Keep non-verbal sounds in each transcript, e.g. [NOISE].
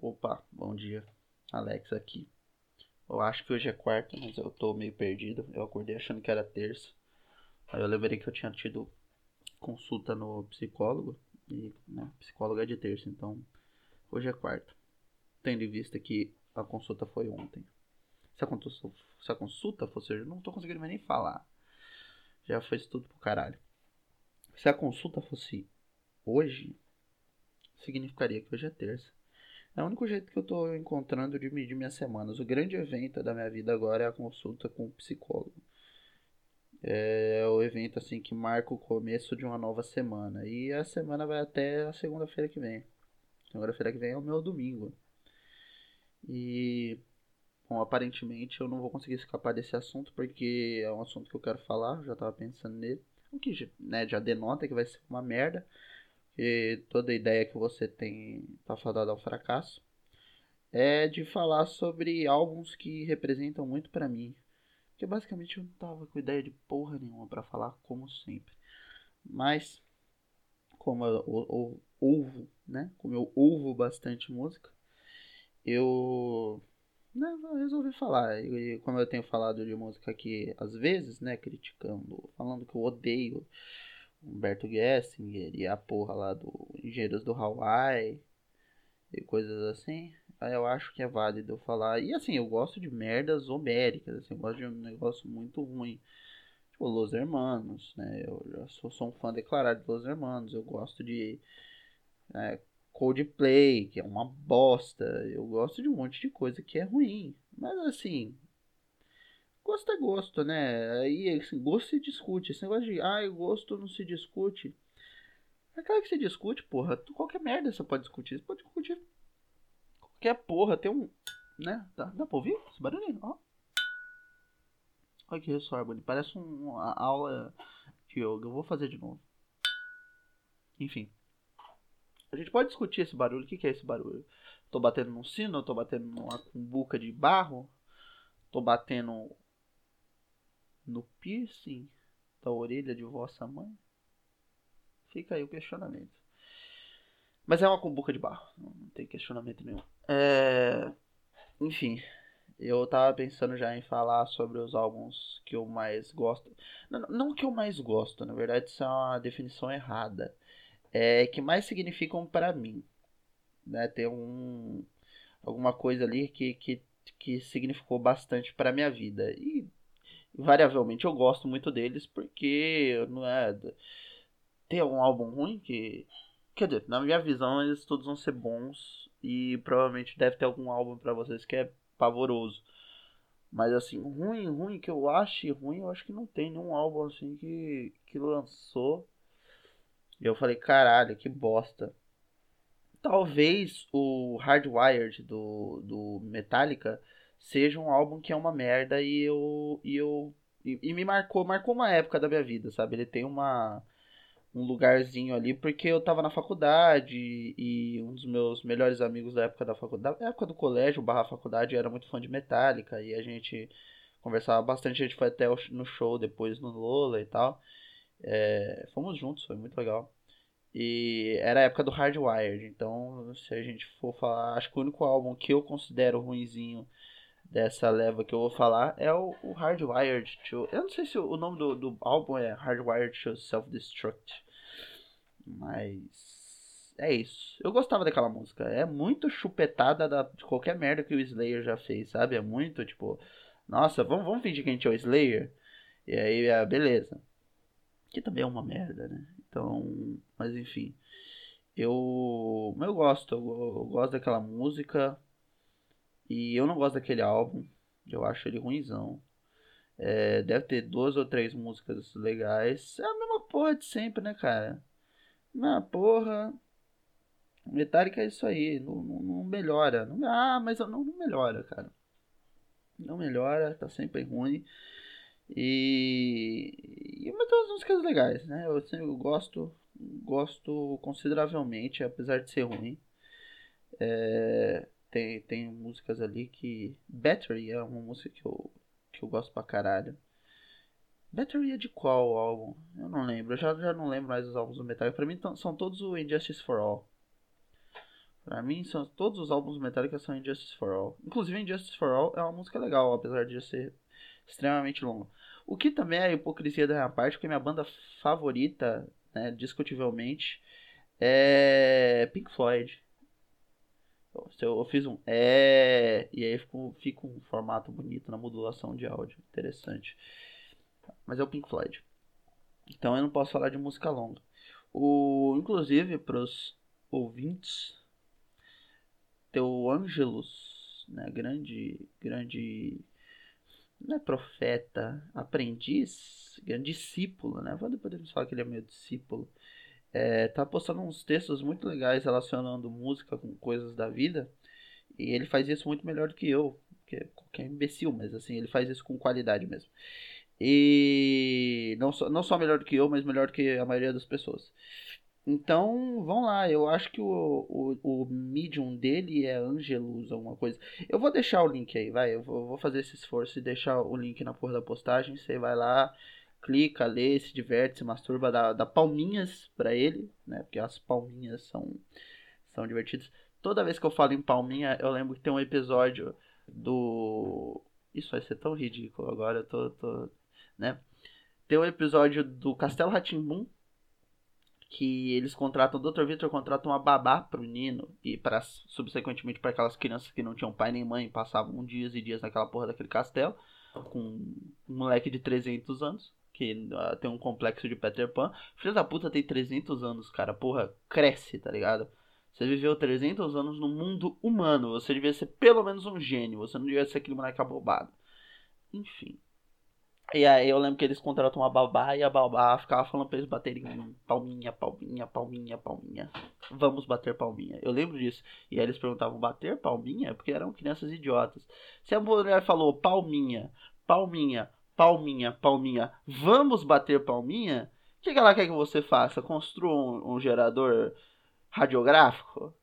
Opa, bom dia. Alex aqui. Eu acho que hoje é quarta, mas eu tô meio perdido. Eu acordei achando que era terça. Aí eu lembrei que eu tinha tido consulta no psicólogo. E né, psicólogo é de terça, então hoje é quarta. Tendo em vista que a consulta foi ontem. Se a consulta, se a consulta fosse hoje, eu não tô conseguindo mais nem falar. Já foi tudo pro caralho. Se a consulta fosse hoje, significaria que hoje é terça. É o único jeito que eu tô encontrando de medir minhas semanas. O grande evento da minha vida agora é a consulta com o psicólogo. É o evento assim que marca o começo de uma nova semana. E a semana vai até a segunda-feira que vem. Segunda-feira que vem é o meu domingo. E bom, aparentemente eu não vou conseguir escapar desse assunto porque é um assunto que eu quero falar, já tava pensando nele. O que né, já denota que vai ser uma merda. E toda ideia que você tem tá fadada ao fracasso. É de falar sobre álbuns que representam muito para mim. Porque basicamente eu não tava com ideia de porra nenhuma para falar, como sempre. Mas, como eu, eu, eu ouvo, né? Como eu ouvo bastante música, eu né, resolvi falar. E como eu tenho falado de música aqui às vezes, né? Criticando, falando que eu odeio Humberto Gessinger e a porra lá do Engenheiros do Hawaii e coisas assim. Aí eu acho que é válido falar. E assim, eu gosto de merdas homéricas, assim, eu gosto de um negócio muito ruim. Tipo, Los Hermanos, né? Eu já sou, sou um fã declarado de Los Hermanos. Eu gosto de é, Coldplay, que é uma bosta. Eu gosto de um monte de coisa que é ruim. Mas assim, gosto é gosto, né? Aí, assim, gosto se discute. Esse negócio de, ah, gosto não se discute. É claro que se discute, porra. Qualquer merda você pode discutir. Você pode discutir qualquer porra. Tem um, né? Dá, dá pra ouvir esse barulhinho? Ó. Olha que ressoar bonito. Parece uma aula de yoga. Eu vou fazer de novo. Enfim. A gente pode discutir esse barulho. O que, que é esse barulho? Tô batendo num sino? Tô batendo numa cumbuca de barro? Tô batendo no piercing da orelha de vossa mãe? Fica aí o questionamento. Mas é uma cumbuca de barro, não tem questionamento nenhum. É... Enfim, eu tava pensando já em falar sobre os álbuns que eu mais gosto. Não, não que eu mais gosto, na verdade isso é uma definição errada. É que mais significam para mim. Né? Tem um, alguma coisa ali que, que, que significou bastante para minha vida. E invariavelmente eu gosto muito deles porque não é tem algum álbum ruim que quer dizer na minha visão eles todos vão ser bons e provavelmente deve ter algum álbum para vocês que é pavoroso. Mas assim ruim ruim que eu ache ruim eu acho que não tem nenhum álbum assim que que lançou. E eu falei caralho que bosta. Talvez o Hardwired do do Metallica seja um álbum que é uma merda e eu e eu e, e, me marcou, marcou uma época da minha vida, sabe? Ele tem uma um lugarzinho ali porque eu tava na faculdade e um dos meus melhores amigos da época da faculdade, da época do colégio, barra faculdade, era muito fã de Metallica e a gente conversava bastante, a gente foi até no show depois no Lola e tal. É, fomos juntos, foi muito legal. E era a época do Hardwired, então se a gente for falar, acho que o único álbum que eu considero ruinzinho dessa leva que eu vou falar é o, o Hardwired to. Eu não sei se o, nome do, do álbum é Hardwired to Self-Destruct. Mas. É isso. Eu gostava daquela música. É muito chupetada da, de qualquer merda que o Slayer já fez, sabe? É muito tipo. Nossa, vamos, vamos fingir que a gente é o Slayer. E aí, é, beleza. Que também é uma merda, né? Então. Mas enfim. Eu. Eu gosto. Eu, eu gosto daquela música. E eu não gosto daquele álbum. Eu acho ele ruimzão. É, deve ter duas ou três músicas legais. É a mesma porra de sempre, né, cara? Na porra. Metallica é isso aí. Não, não, não melhora. Não, ah, mas não, não melhora, cara. Não melhora, tá sempre ruim. E. E mas tem músicas legais, né? Eu, assim, eu gosto. Gosto consideravelmente, apesar de ser ruim. É tem, tem músicas ali que. Battery é uma música que eu, que eu gosto pra caralho. Battery é de qual álbum? Eu não lembro. Eu já, já não lembro mais os álbuns do Metallica. Pra mim são todos o Injustice for All. Pra mim, são, todos os álbuns Metallica são Injustice for All. Inclusive, Injustice for All é uma música legal, apesar de ser extremamente longa. O que também é hipocrisia da minha parte, porque minha banda favorita, né, discutivelmente, é Pink Floyd. Eu, eu fiz um é e aí fica, um formato bonito na modulação de áudio, interessante. Mas é o Pink Floyd. Então eu não posso falar de música longa. O, inclusive, para os ouvintes, teu Angelus, né, grande, grande né, profeta, aprendiz, grande discípulo, né? Podemos falar que ele é meu discípulo. É, tá postando uns textos muito legais relacionando música com coisas da vida. E ele faz isso muito melhor do que eu, que é qualquer imbecil, mas assim, ele faz isso com qualidade mesmo. E não só, não só melhor do que eu, mas melhor do que a maioria das pessoas. Então, vamos lá. Eu acho que o, o, o medium dele é Angelus, alguma coisa. Eu vou deixar o link aí, vai. Eu vou, vou fazer esse esforço e deixar o link na porra da postagem. Você vai lá, clica, lê, se diverte, se masturba, dá, dá palminhas pra ele, né? Porque as palminhas são, são divertidas. Toda vez que eu falo em palminha, eu lembro que tem um episódio do. Isso vai ser tão ridículo agora, eu tô. tô né? Tem um episódio do Castelo Ratimbum que eles contratam, o Dr. Victor contrata uma babá pro menino e para subsequentemente para aquelas crianças que não tinham pai nem mãe, passavam dias e dias naquela porra daquele castelo com um moleque de 300 anos que uh, tem um complexo de Peter Pan. Filho da puta tem 300 anos, cara. Porra, cresce, tá ligado? Você viveu 300 anos no mundo humano. Você devia ser pelo menos um gênio. Você não devia ser aquele moleque abobado. Enfim. E aí eu lembro que eles contratam uma babá e a babá ficava falando pra eles baterem palminha, palminha, palminha, palminha. Vamos bater palminha. Eu lembro disso. E aí eles perguntavam, bater palminha? Porque eram crianças idiotas. Se a mulher falou palminha, palminha, palminha, palminha, vamos bater palminha? O que, ela quer que você faça? Construa um, um gerador radiográfico?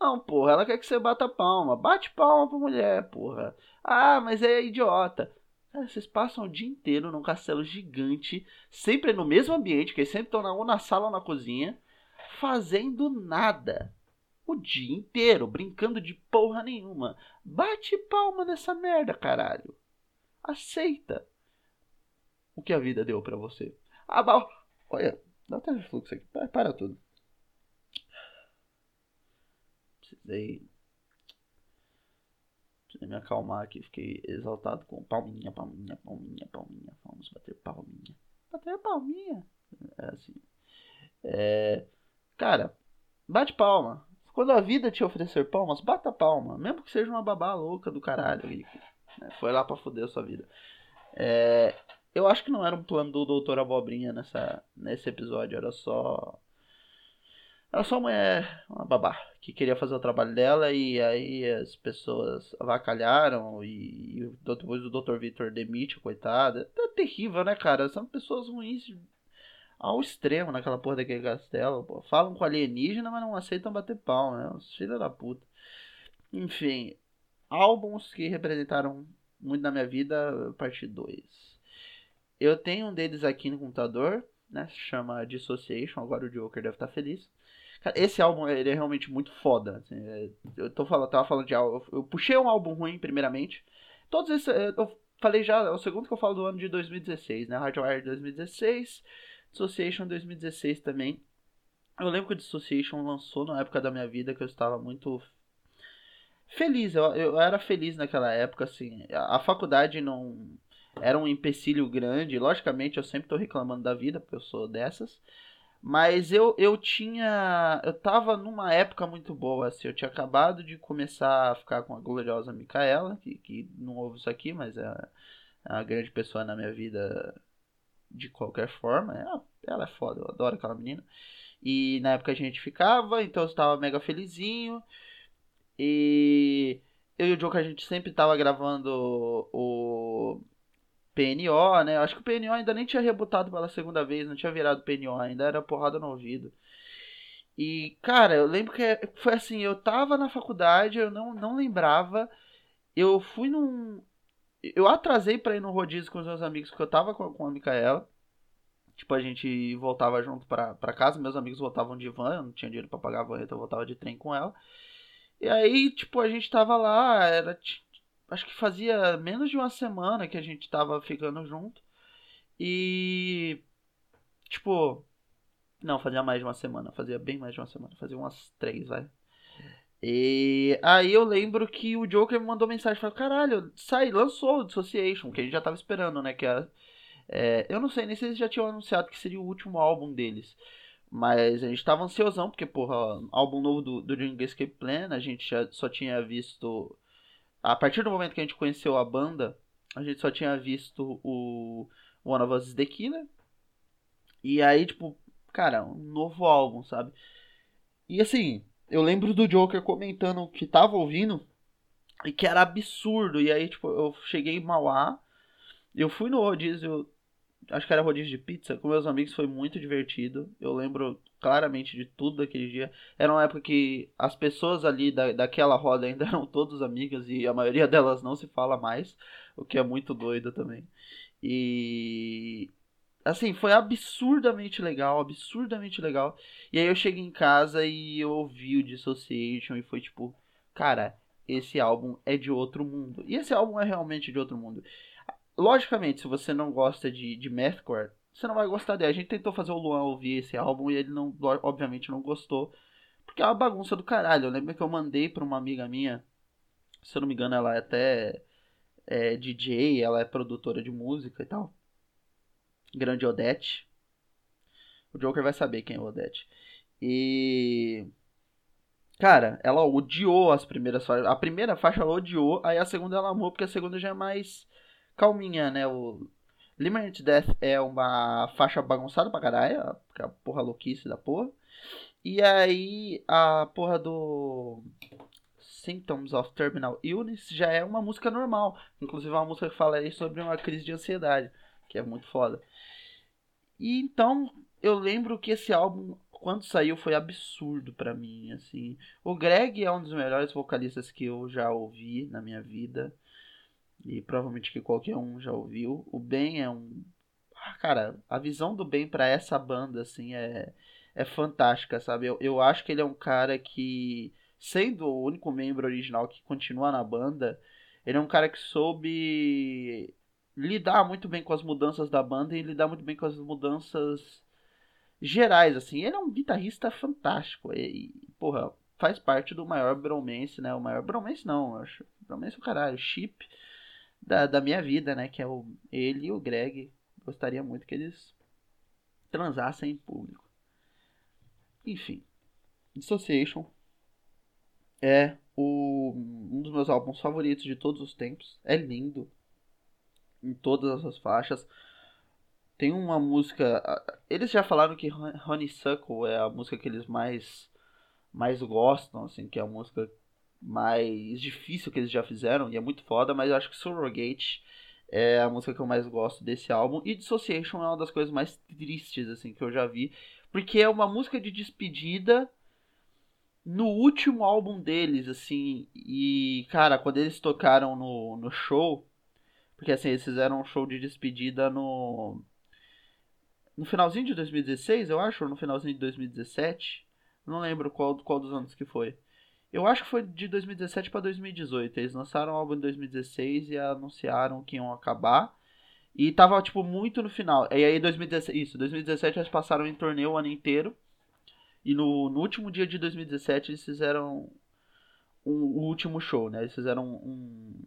Não, porra, ela quer que você bata palma. Bate palma pra mulher, porra. Ah, mas é idiota. Cara, vocês passam o dia inteiro num castelo gigante, sempre no mesmo ambiente, que eles sempre estão ou na sala ou na cozinha, fazendo nada. O dia inteiro, brincando de porra nenhuma. Bate palma nessa merda, caralho. Aceita o que a vida deu para você. Ah, bom. Olha, dá até refluxo aqui. Para, para tudo. Precisei Precisei me acalmar aqui, fiquei exaltado com palminha, palminha, palminha, palminha. Vamos bater palminha. Bater palminha. É assim. É... Cara, bate palma. Quando a vida te oferecer palmas, bata palma. Mesmo que seja uma babá louca do caralho. Né? Foi lá pra foder a sua vida. É... Eu acho que não era um plano do Doutor Abobrinha nessa, nesse episódio. Era só era só uma, uma babá que queria fazer o trabalho dela e aí as pessoas avacalharam e, e depois o Dr. Victor demite, coitada. É terrível, né, cara? São pessoas ruins ao extremo naquela porra daquele castelo. Pô. Falam com alienígena, mas não aceitam bater pau, né? Os filhos da puta. Enfim, álbuns que representaram muito na minha vida, parte 2. Eu tenho um deles aqui no computador, né? Chama Dissociation. Agora o Joker deve estar feliz. Esse álbum ele é realmente muito foda. Assim, é, eu tô falando, tava falando de álbum. Eu puxei um álbum ruim, primeiramente. Todos esses. Eu falei já, é o segundo que eu falo do ano de 2016, né? Hardwire 2016, Dissociation 2016 também. Eu lembro que o Dissociation lançou na época da minha vida que eu estava muito feliz. Eu, eu era feliz naquela época, assim. A, a faculdade não era um empecilho grande. Logicamente, eu sempre tô reclamando da vida, porque eu sou dessas. Mas eu, eu tinha. Eu tava numa época muito boa, assim. Eu tinha acabado de começar a ficar com a gloriosa Micaela, que, que não ouve isso aqui, mas é, é uma grande pessoa na minha vida de qualquer forma. Ela, ela é foda, eu adoro aquela menina. E na época a gente ficava, então eu estava mega felizinho. E eu e o Joker a gente sempre estava gravando o PNO, né? Acho que o PNO ainda nem tinha rebutado pela segunda vez, não tinha virado PNO, ainda era porrada no ouvido. E, cara, eu lembro que foi assim, eu tava na faculdade, eu não, não lembrava. Eu fui num. Eu atrasei pra ir no rodízio com os meus amigos, porque eu tava com, com a Micaela. Tipo, a gente voltava junto pra, pra casa, meus amigos voltavam de van, eu não tinha dinheiro pra pagar a van, então eu voltava de trem com ela. E aí, tipo, a gente tava lá, era. Acho que fazia menos de uma semana que a gente tava ficando junto. E. Tipo. Não, fazia mais de uma semana. Fazia bem mais de uma semana. Fazia umas três, vai. E aí eu lembro que o Joker me mandou mensagem. Falou, caralho, sai, lançou o Dissociation. Que a gente já tava esperando, né? Que era, é, eu não sei nem se eles já tinham anunciado que seria o último álbum deles. Mas a gente tava ansiosão, porque, porra, álbum novo do, do Dream Escape Plan, a gente já só tinha visto. A partir do momento que a gente conheceu a banda, a gente só tinha visto o One of Us is the Killer. E aí, tipo, cara, um novo álbum, sabe? E assim, eu lembro do Joker comentando que tava ouvindo e que era absurdo. E aí, tipo, eu cheguei em Mauá, eu fui no rodízio acho que era rodízio de pizza, com meus amigos foi muito divertido. Eu lembro claramente de tudo daquele dia. Era uma época que as pessoas ali da, daquela roda ainda [LAUGHS] eram todas amigas e a maioria delas não se fala mais, o que é muito doido também. E assim, foi absurdamente legal, absurdamente legal. E aí eu cheguei em casa e eu ouvi o Dissociation e foi tipo, cara, esse álbum é de outro mundo. E esse álbum é realmente de outro mundo. Logicamente, se você não gosta de, de Mathcore, você não vai gostar dele. A gente tentou fazer o Luan ouvir esse álbum e ele não, obviamente não gostou. Porque é uma bagunça do caralho. Eu lembro que eu mandei pra uma amiga minha. Se eu não me engano, ela é até é, DJ, ela é produtora de música e tal. Grande Odete. O Joker vai saber quem é o Odete. E. Cara, ela odiou as primeiras faixas. A primeira faixa ela odiou, aí a segunda ela amou, porque a segunda já é mais calminha, né? O Limit Death é uma faixa bagunçada pra caralho, é a porra louquice da porra. E aí a porra do Symptoms of Terminal Illness já é uma música normal. Inclusive é uma música que fala aí sobre uma crise de ansiedade, que é muito foda. E então eu lembro que esse álbum quando saiu foi absurdo para mim, assim. O Greg é um dos melhores vocalistas que eu já ouvi na minha vida e provavelmente que qualquer um já ouviu. O Ben é um. Ah, cara, a visão do Ben para essa banda, assim, é, é fantástica, sabe? Eu, eu acho que ele é um cara que, sendo o único membro original que continua na banda, ele é um cara que soube lidar muito bem com as mudanças da banda e lidar muito bem com as mudanças gerais, assim. Ele é um guitarrista fantástico. E, porra, faz parte do maior bromance, né? O maior bromance não, acho. Bromance é o caralho. Chip da, da minha vida, né? Que é o, ele e o Greg. Gostaria muito que eles transassem em público. Enfim. Dissociation é o, um dos meus álbuns favoritos de todos os tempos. É lindo. Em todas as faixas. Tem uma música. Eles já falaram que Honeysuckle é a música que eles mais, mais gostam, assim, que é a música mais difícil que eles já fizeram, e é muito foda, mas eu acho que Surrogate é a música que eu mais gosto desse álbum, e Dissociation é uma das coisas mais tristes, assim, que eu já vi, porque é uma música de despedida no último álbum deles, assim, e, cara, quando eles tocaram no, no show, porque, assim, eles fizeram um show de despedida no... No finalzinho de 2016, eu acho, ou no finalzinho de 2017, não lembro qual, qual dos anos que foi. Eu acho que foi de 2017 para 2018. Eles lançaram o álbum em 2016 e anunciaram que iam acabar. E tava, tipo, muito no final. E aí, 2017, isso, 2017 eles passaram em torneio o ano inteiro. E no, no último dia de 2017 eles fizeram um, o último show, né? Eles fizeram um, um,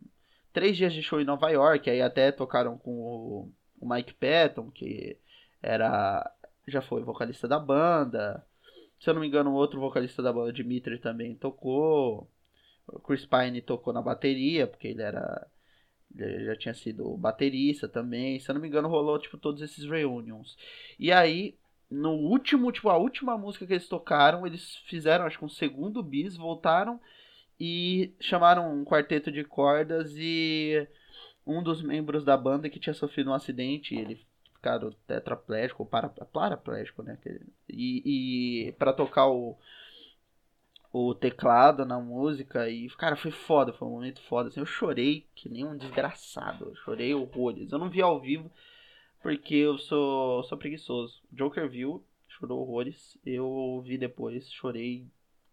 três dias de show em Nova York. Aí até tocaram com o, o Mike Patton, que era já foi vocalista da banda. Se eu não me engano, outro vocalista da banda, Dimitri, também tocou. O Chris Pine tocou na bateria, porque ele era. Ele já tinha sido baterista também. Se eu não me engano, rolou tipo todos esses reunions. E aí, no último, tipo, a última música que eles tocaram, eles fizeram, acho que um segundo bis, voltaram e chamaram um quarteto de cordas e um dos membros da banda que tinha sofrido um acidente, ele cara tetraplégico, ou para, paraplégico, né? E, e para tocar o, o teclado na música e, cara, foi foda, foi um momento foda. Assim, eu chorei que nem um desgraçado, eu chorei horrores. Eu não vi ao vivo porque eu sou, sou preguiçoso. Joker viu, chorou horrores. Eu vi depois, chorei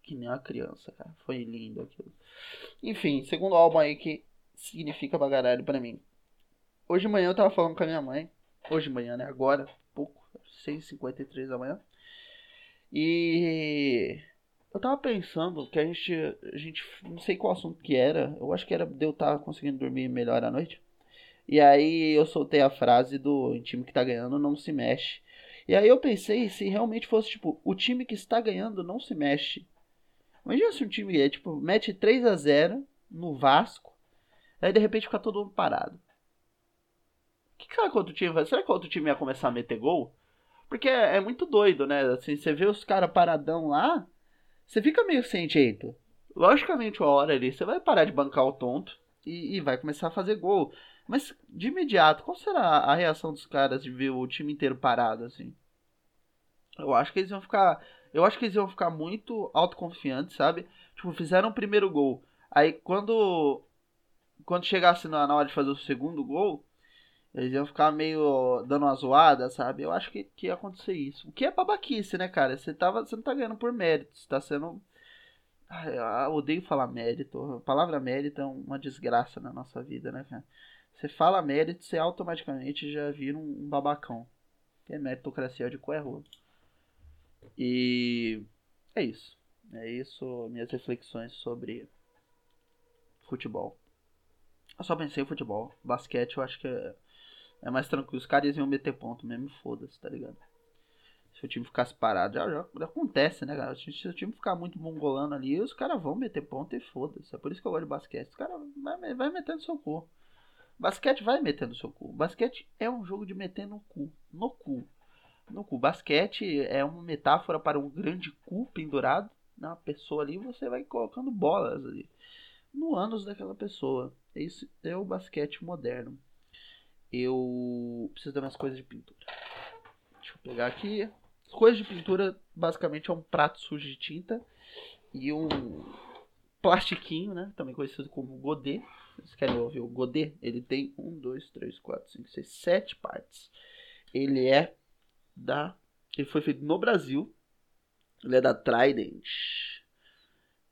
que nem uma criança, cara. Foi lindo aquilo. Enfim, segundo álbum aí que significa bagaralho para mim. Hoje de manhã eu tava falando com a minha mãe. Hoje de manhã, né? Agora, pouco. 6h53 da manhã. E eu tava pensando que a gente, a gente. Não sei qual assunto que era. Eu acho que era de eu estar tá conseguindo dormir melhor à noite. E aí eu soltei a frase do time que tá ganhando não se mexe. E aí eu pensei se realmente fosse tipo, o time que está ganhando não se mexe. Imagina se um time é tipo, mete 3 a 0 no Vasco, aí de repente fica todo mundo parado. O que que outro time vai? Será que outro time ia começar a meter gol? Porque é, é muito doido, né? Assim, você vê os caras paradão lá, você fica meio sem jeito. Logicamente, uma hora ali, você vai parar de bancar o tonto e, e vai começar a fazer gol. Mas de imediato, qual será a reação dos caras de ver o time inteiro parado assim? Eu acho que eles vão ficar, eu acho que eles vão ficar muito autoconfiantes, sabe? Tipo, fizeram o primeiro gol. Aí quando quando chegasse na hora de fazer o segundo gol, eles iam ficar meio dando uma zoada, sabe? Eu acho que, que ia acontecer isso. O que é babaquice, né, cara? Você, tava, você não tá ganhando por mérito, você tá sendo. Ai, eu odeio falar mérito. A palavra mérito é uma desgraça na nossa vida, né, cara? Você fala mérito, você automaticamente já vira um, babacão. Que é meritocracia de coerro. E é isso. É isso, minhas reflexões sobre futebol. Eu só pensei em futebol. Basquete eu acho que é, é mais tranquilo. Os caras iam meter ponto mesmo, foda-se, tá ligado? Se o time ficasse parado, já, já, já acontece, né, cara? Se o time ficar muito mongolando ali, os caras vão meter ponto e foda-se. É por isso que eu gosto de basquete. Os caras vai, vai metendo seu cu. Basquete vai meter no seu cu. Basquete é um jogo de meter no cu. No cu. No cu. Basquete é uma metáfora para um grande cu pendurado na pessoa ali. Você vai colocando bolas ali. No ânus daquela pessoa. Esse é o basquete moderno. Eu preciso dar umas coisas de pintura. Deixa eu pegar aqui. Coisas de pintura basicamente é um prato sujo de tinta e um plastiquinho, né? Também conhecido como godê vocês querem ouvir o Godet? Ele tem 1, 2, 3, 4, 5, 6, 7 partes. Ele é da. Ele foi feito no Brasil. Ele é da Trident.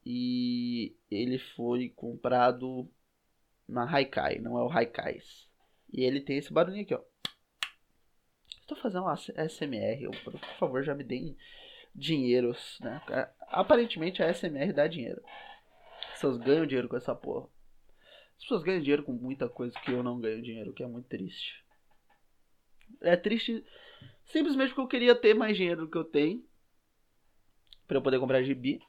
E ele foi comprado na Haikai, não é o Haikais. E ele tem esse barulhinho aqui, ó. Estou fazendo uma SMR, por favor, já me deem dinheiros, né? Aparentemente a SMR dá dinheiro. Vocês ganham dinheiro com essa porra. As pessoas ganham dinheiro com muita coisa que eu não ganho dinheiro, que é muito triste. É triste simplesmente porque eu queria ter mais dinheiro do que eu tenho para eu poder comprar gibi.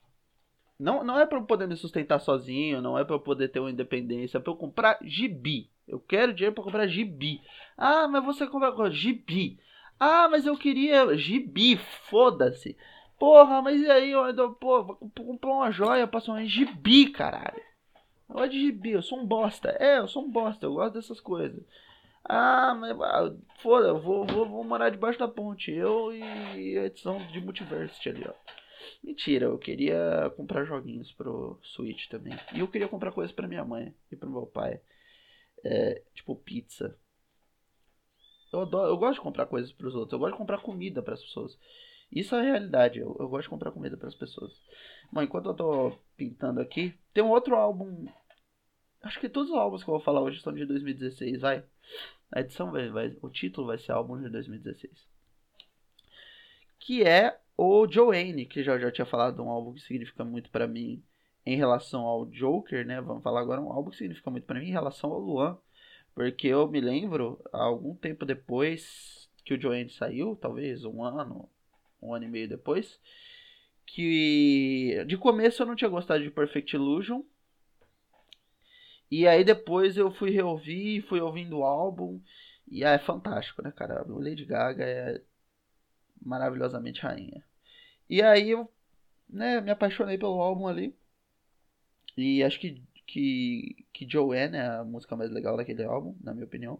Não, não é para eu poder me sustentar sozinho, não é para eu poder ter uma independência, é para eu comprar gibi. Eu quero dinheiro para comprar gibi. Ah, mas você compra gibi. Ah, mas eu queria gibi, foda-se. Porra, mas e aí, eu, pô, vou comprar uma joia, passar um gibi, caralho. Eu gosto de gibi, eu sou um bosta. É, eu sou um bosta, eu gosto dessas coisas. Ah, mas ah, foda, eu vou, vou, vou morar debaixo da ponte. Eu e a edição de Multiversity ali, ó. Mentira, eu queria comprar joguinhos pro Switch também. E eu queria comprar coisas pra minha mãe e pro meu pai. É, tipo pizza. Eu, adoro, eu gosto de comprar coisas pros outros. Eu gosto de comprar comida para as pessoas. Isso é a realidade. Eu, eu gosto de comprar comida para as pessoas. Bom, enquanto eu tô pintando aqui, tem um outro álbum. Acho que todos os álbuns que eu vou falar hoje são de 2016, vai. A edição vai, vai o título vai ser álbum de 2016. Que é o Joanne, que já já tinha falado um álbum que significa muito para mim em relação ao Joker, né? Vamos falar agora um álbum que significa muito para mim em relação ao Luan, porque eu me lembro algum tempo depois que o Joanne saiu, talvez um ano, um ano e meio depois, que de começo eu não tinha gostado de Perfect Illusion. E aí depois eu fui reouvir, fui ouvindo o álbum. E é fantástico, né, cara? O Lady Gaga é maravilhosamente rainha. E aí eu né, me apaixonei pelo álbum ali. E acho que, que, que Joanne é a música mais legal daquele álbum, na minha opinião.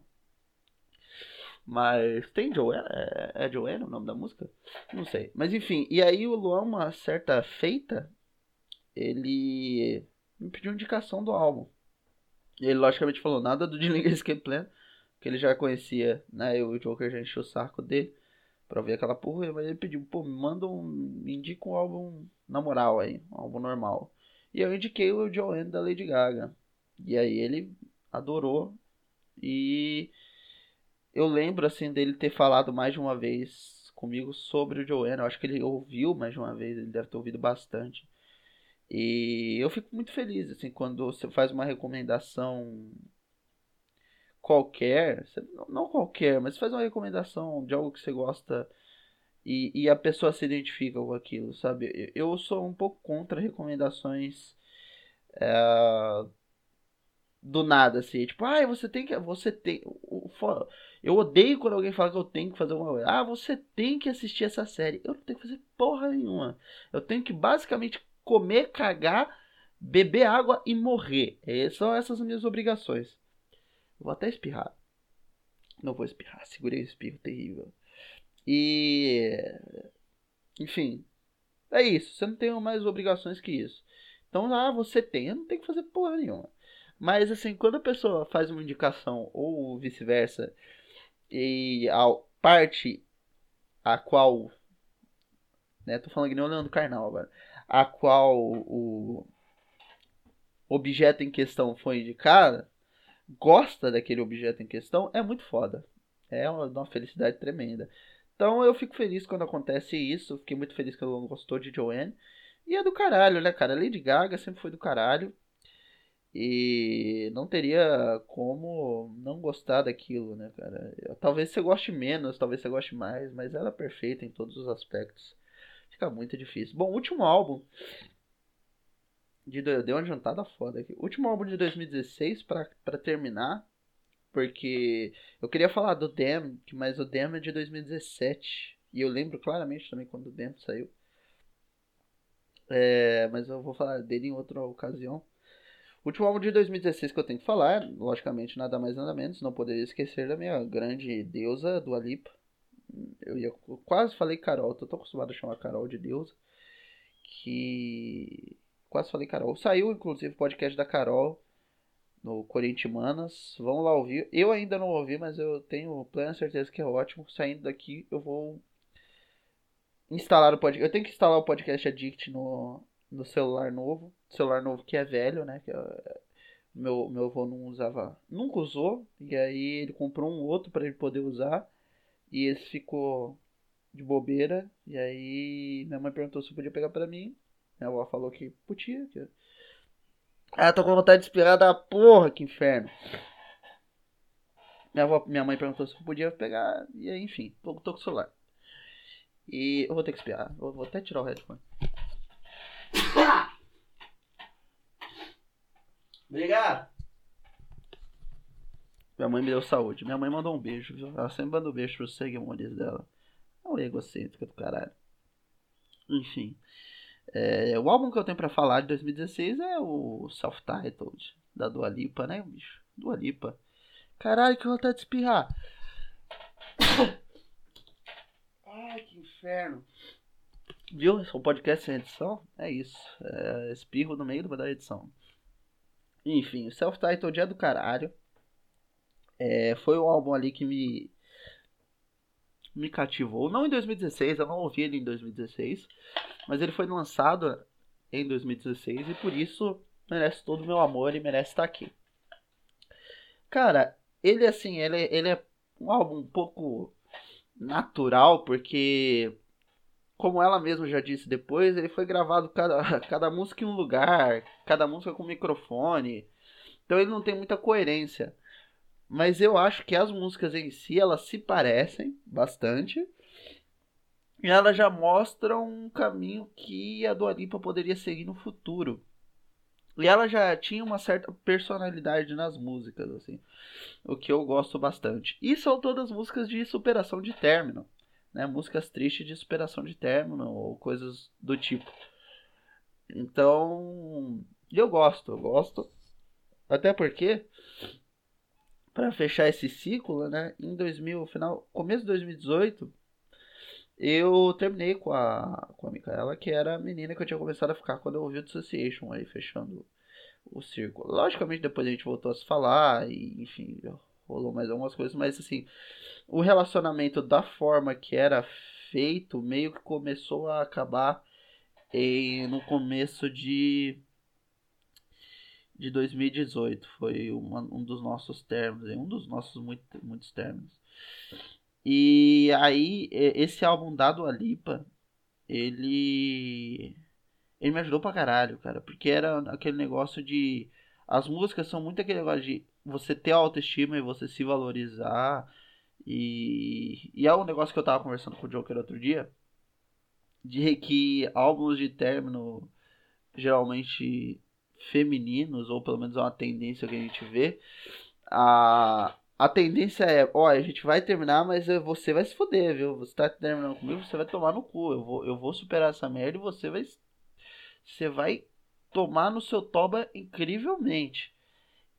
Mas tem Joanne? É, é Joanne o nome da música? Não sei. Mas enfim, e aí o Luan, uma certa feita, ele me pediu indicação do álbum. E ele logicamente falou nada do Dillinger [LAUGHS] Escape Plan, que ele já conhecia, né? Eu e o Joker já encheu o saco dele pra ver aquela porra, mas ele pediu, pô, me manda um. Me indica um álbum na moral aí, um álbum normal. E eu indiquei o Joanne da Lady Gaga. E aí ele adorou. E eu lembro assim dele ter falado mais de uma vez comigo sobre o Joanne. Eu acho que ele ouviu mais de uma vez, ele deve ter ouvido bastante. E eu fico muito feliz assim quando você faz uma recomendação qualquer, não qualquer, mas faz uma recomendação de algo que você gosta e, e a pessoa se identifica com aquilo, sabe? Eu sou um pouco contra recomendações é, do nada, assim, tipo, ah, você tem que, você tem, eu odeio quando alguém fala que eu tenho que fazer uma coisa, ah, você tem que assistir essa série, eu não tenho que fazer porra nenhuma, eu tenho que basicamente comer, cagar, beber água e morrer, é, são essas as minhas obrigações. Vou até espirrar. Não vou espirrar, segurei o espirro terrível. E. Enfim. É isso. Você não tem mais obrigações que isso. Então, ah, você tem. Eu não tenho que fazer porra nenhuma. Mas, assim, quando a pessoa faz uma indicação ou vice-versa, e a parte a qual. Né, tô falando que nem o Leandro Carnal agora. A qual o objeto em questão foi indicado gosta daquele objeto em questão, é muito foda. É uma, uma felicidade tremenda. Então eu fico feliz quando acontece isso. Fiquei muito feliz que ela gostou de Joanne. E é do caralho, né, cara? Lady Gaga sempre foi do caralho. E não teria como não gostar daquilo, né, cara? Talvez você goste menos, talvez você goste mais, mas ela é perfeita em todos os aspectos. Fica muito difícil. Bom, último álbum de, deu uma jantada foda aqui. Último álbum de 2016 para terminar. Porque eu queria falar do Dem, mas o Dem é de 2017. E eu lembro claramente também quando o Dem saiu. É, mas eu vou falar dele em outra ocasião. O último álbum de 2016 que eu tenho que falar, logicamente, nada mais nada menos. Não poderia esquecer da minha grande deusa, do Alipa. Eu, ia, eu quase falei Carol, tô tão acostumado a chamar Carol de deusa. Que Quase falei Carol. Saiu, inclusive, o podcast da Carol no Corintianas. Vamos lá ouvir. Eu ainda não ouvi, mas eu tenho plena certeza que é ótimo. Saindo daqui, eu vou instalar o podcast. Eu tenho que instalar o podcast Addict no, no celular novo. Celular novo que é velho, né? Que é, meu, meu avô não usava. Nunca usou. E aí ele comprou um outro para ele poder usar. E esse ficou de bobeira. E aí minha mãe perguntou se podia pegar para mim. Minha avó falou que podia. Que... Ah, tô com vontade de espirrar da porra, que inferno. Minha, avó, minha mãe perguntou se eu podia pegar. E aí, enfim, tô, tô com o celular. E eu vou ter que espirrar. Eu vou até tirar o headphone. Obrigado. Minha mãe me deu saúde. Minha mãe mandou um beijo, viu? Ela sempre manda um beijo pros seguidores dela. É um egocêntrica do caralho. Enfim. É, o álbum que eu tenho para falar de 2016 é o Self-Titled, da Dua Lipa, né, bicho? Dua Lipa. Caralho, que vontade de espirrar. [COUGHS] Ai, que inferno. Viu? O podcast sem edição? É isso. É, espirro no meio da edição. Enfim, o Self-Titled é do caralho. É, foi o álbum ali que me me cativou. Não em 2016, eu não ouvi ele em 2016. Mas ele foi lançado em 2016 e por isso merece todo o meu amor e merece estar aqui. Cara, ele assim, ele, ele é um álbum um pouco natural, porque como ela mesma já disse depois, ele foi gravado cada, [LAUGHS] cada música em um lugar, cada música com microfone. Então ele não tem muita coerência. Mas eu acho que as músicas em si, elas se parecem bastante. E ela já mostra um caminho que a Dua Lipa poderia seguir no futuro. E ela já tinha uma certa personalidade nas músicas, assim. O que eu gosto bastante. E são todas músicas de superação de término. Né? Músicas tristes de superação de término, ou coisas do tipo. Então, eu gosto, eu gosto. Até porque, para fechar esse ciclo, né? Em 2000, final, começo de 2018 eu terminei com a, com a Micaela, que era a menina que eu tinha começado a ficar quando eu ouvi o Dissociation aí, fechando o círculo. Logicamente, depois a gente voltou a se falar, e enfim, rolou mais algumas coisas, mas assim, o relacionamento da forma que era feito meio que começou a acabar em, no começo de de 2018 foi uma, um dos nossos termos, um dos nossos muito, muitos termos. E aí esse álbum dado a Lipa, ele ele me ajudou pra caralho, cara, porque era aquele negócio de as músicas são muito aquele negócio de você ter autoestima e você se valorizar. E, e é um negócio que eu tava conversando com o Joker outro dia. De que álbuns de término geralmente femininos, ou pelo menos é uma tendência que a gente vê. A, a tendência é, ó, a gente vai terminar, mas você vai se foder, viu? Você tá terminando comigo, você vai tomar no cu. Eu vou, eu vou superar essa merda e você vai. Você vai tomar no seu toba incrivelmente.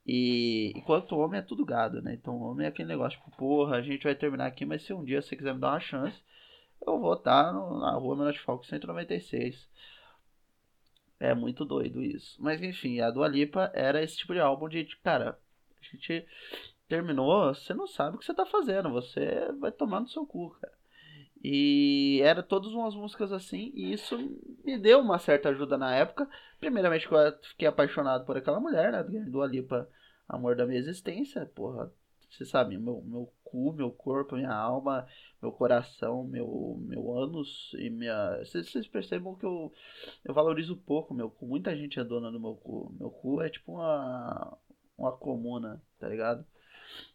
E enquanto o homem é tudo gado, né? Então o homem é aquele negócio, tipo, porra, a gente vai terminar aqui, mas se um dia você quiser me dar uma chance, eu vou estar no, na rua Menor de Falco 196. É muito doido isso. Mas enfim, a Dua Lipa era esse tipo de álbum de, cara, a gente terminou, você não sabe o que você tá fazendo, você vai tomar no seu cu, cara. E era todas umas músicas assim, e isso me deu uma certa ajuda na época. Primeiramente, que eu fiquei apaixonado por aquela mulher, né? Do Alipa, amor da minha existência. Porra, você sabe, meu, meu cu, meu corpo, minha alma, meu coração, meu, meu ânus e minha. Vocês, percebam que eu, eu valorizo pouco meu cu. Muita gente é dona do meu cu. Meu cu é tipo uma, uma comuna, tá ligado?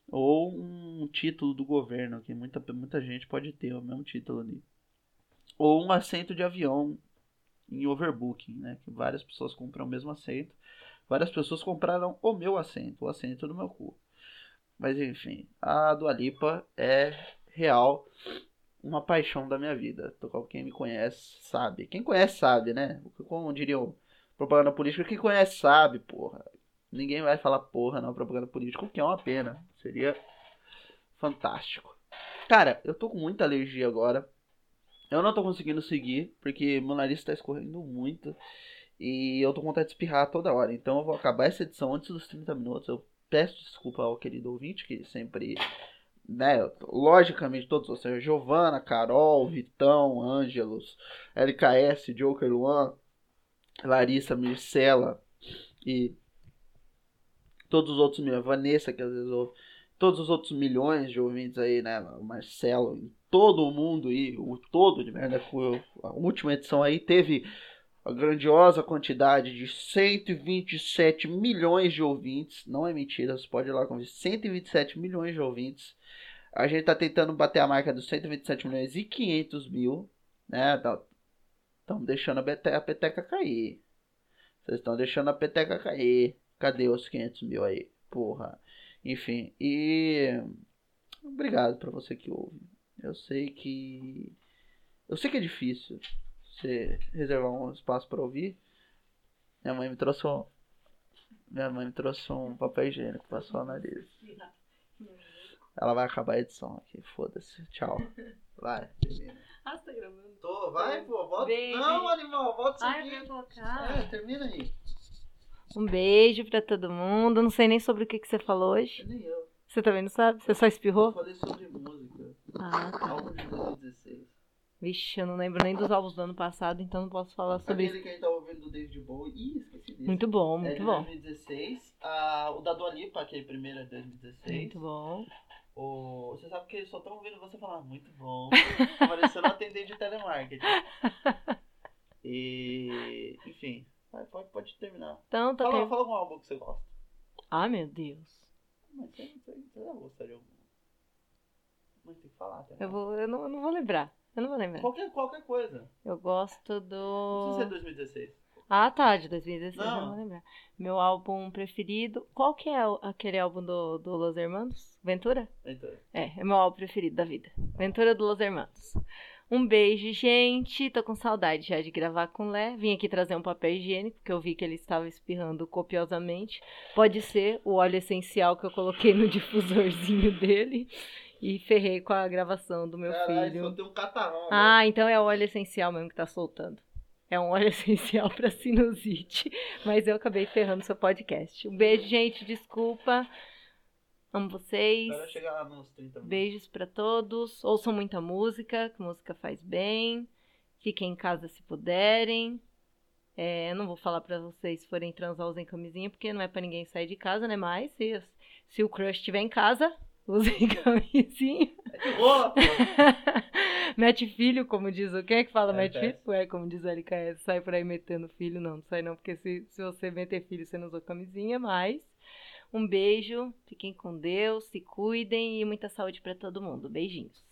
Ou um título do governo, que muita, muita gente pode ter o mesmo título ali. Ou um assento de avião em overbooking, né? Que várias pessoas compram o mesmo assento. Várias pessoas compraram o meu assento, o assento do meu cu. Mas enfim, a Dua Lipa é real uma paixão da minha vida. Quem me conhece sabe. Quem conhece sabe, né? Como diriam propaganda política, quem conhece sabe, porra. Ninguém vai falar porra na propaganda política, o que é uma pena. Seria fantástico. Cara, eu tô com muita alergia agora. Eu não tô conseguindo seguir, porque meu nariz tá escorrendo muito. E eu tô com vontade de espirrar toda hora. Então eu vou acabar essa edição antes dos 30 minutos. Eu peço desculpa ao querido ouvinte, que sempre. Né, logicamente, todos vocês, Giovana, Carol, Vitão, Ângelos, LKS, Joker Luan, Larissa, Mircela e todos os outros, Vanessa, que às vezes ouve, todos os outros milhões de ouvintes aí, né? Marcelo, todo mundo e o todo de merda. A última edição aí teve a grandiosa quantidade de 127 milhões de ouvintes. Não é mentira, você pode ir lá com 127 milhões de ouvintes. A gente tá tentando bater a marca dos 127 milhões e 500 mil, né? Estamos tá, deixando a peteca cair. Vocês estão deixando a peteca cair. Cadê os 500 mil aí? Porra. Enfim, e. Obrigado pra você que ouve. Eu sei que. Eu sei que é difícil você reservar um espaço para ouvir. Minha mãe me trouxe um. Minha mãe me trouxe um papel higiênico pra sua nariz. Ela vai acabar a edição aqui, foda-se. Tchau. [LAUGHS] Vai. Ah, você tá gravando? Tô, vai, pô, volta. Não, animal, volta Ai, pra colocar. É, termina aí. Um beijo pra todo mundo. Não sei nem sobre o que, que você falou hoje. Nem eu. Você também não sabe? Você só espirrou? Eu falei sobre música. Ah, tá. Álbum de 2016. Vixe, eu não lembro nem dos álbuns do ano passado, então não posso falar sobre Aquele que a gente tava ouvindo do David Bowie. Ih, esqueci desse. Muito bom, é muito de bom. 2016. Ah, o da Dua Lipa, aquele primeiro é de 2016. Muito bom. O... Você sabe que eles só estão ouvindo você falar muito bom. Parecendo atender de telemarketing. [LAUGHS] E. Enfim. Vai, pode, pode terminar. Então, tá Fala, fala algum álbum que você gosta. Ah, meu Deus. Mas você, você, você já gosta de algum. Mas tem que falar, tá? Eu, vou, eu, não, eu não vou lembrar. Eu não vou lembrar. Qualquer, qualquer coisa. Eu gosto Não do. precisa ser 2016. Ah, tá, de 2016, eu Não. não vou lembrar. Meu álbum preferido. Qual que é aquele álbum do, do Los Hermanos? Ventura? Então. É, é meu álbum preferido da vida. Ventura do Los Hermanos. Um beijo, gente. Tô com saudade já de gravar com o Lé. Vim aqui trazer um papel higiênico, porque eu vi que ele estava espirrando copiosamente. Pode ser o óleo essencial que eu coloquei no [LAUGHS] difusorzinho dele. E ferrei com a gravação do meu Caralho, filho. só tem um catarrão. agora. Ah, então é o óleo essencial mesmo que tá soltando. É um óleo [LAUGHS] essencial pra sinusite. Mas eu acabei ferrando seu podcast. Um beijo, gente. Desculpa. Amo vocês. Espera chegar lá nos 30 minutos. Beijos pra todos. Ouçam muita música, que música faz bem. Fiquem em casa se puderem. É, eu não vou falar pra vocês se forem transar usem camisinha, porque não é pra ninguém sair de casa, né? Mas se, se o crush estiver em casa, usem [LAUGHS] camisinha. Pô. [LAUGHS] mete filho, como diz o. Quem é que fala É, mete é. filho? Ué, como diz o LKS, sai por aí metendo filho. Não, não sai não, porque se, se você meter filho, você não usou camisinha, mas. Um beijo, fiquem com Deus, se cuidem e muita saúde pra todo mundo. Beijinhos.